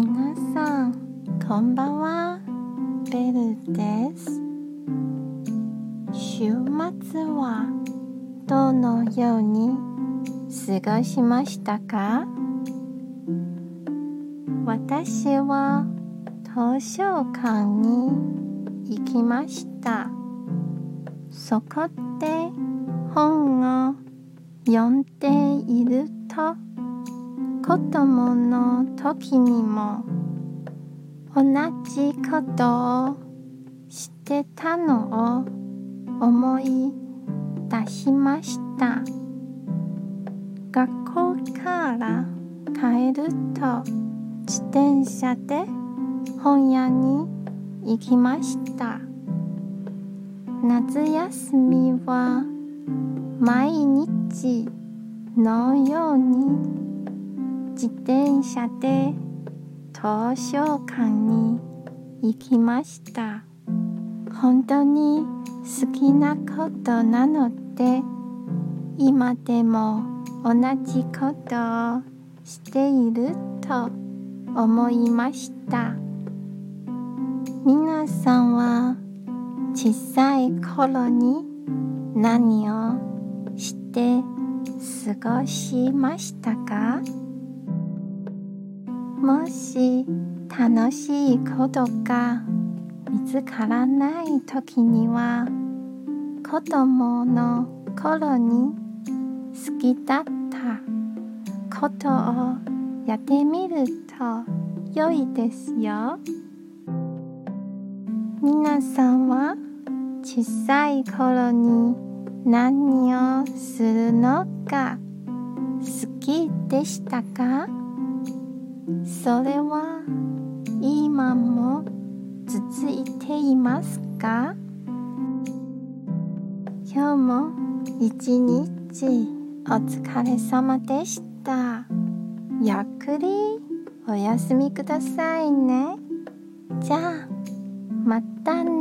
皆さんこんばんは。ベルです。週末はどのように過ごしましたか？私は図書館に行きました。そこで本を読んでいると子供の時にも同じことをしてたのを思い出しました。学校から帰ると自転車で本屋に行きました。夏休みは毎日のように自転車で図書館に行きました。本当に好きなことなので今でも同じことをしていると思いました。皆さんは小さい頃に何をして過ごしましたか？もし楽しいことが見つからない時には子供の頃に好きだったことをやってみると良いですよ。皆さんは小さい頃に何をするのが好きでしたか？それは今も続いていますか？今日も一日お疲れ様でした。ゆっくりお休みくださいね。じゃあまたね。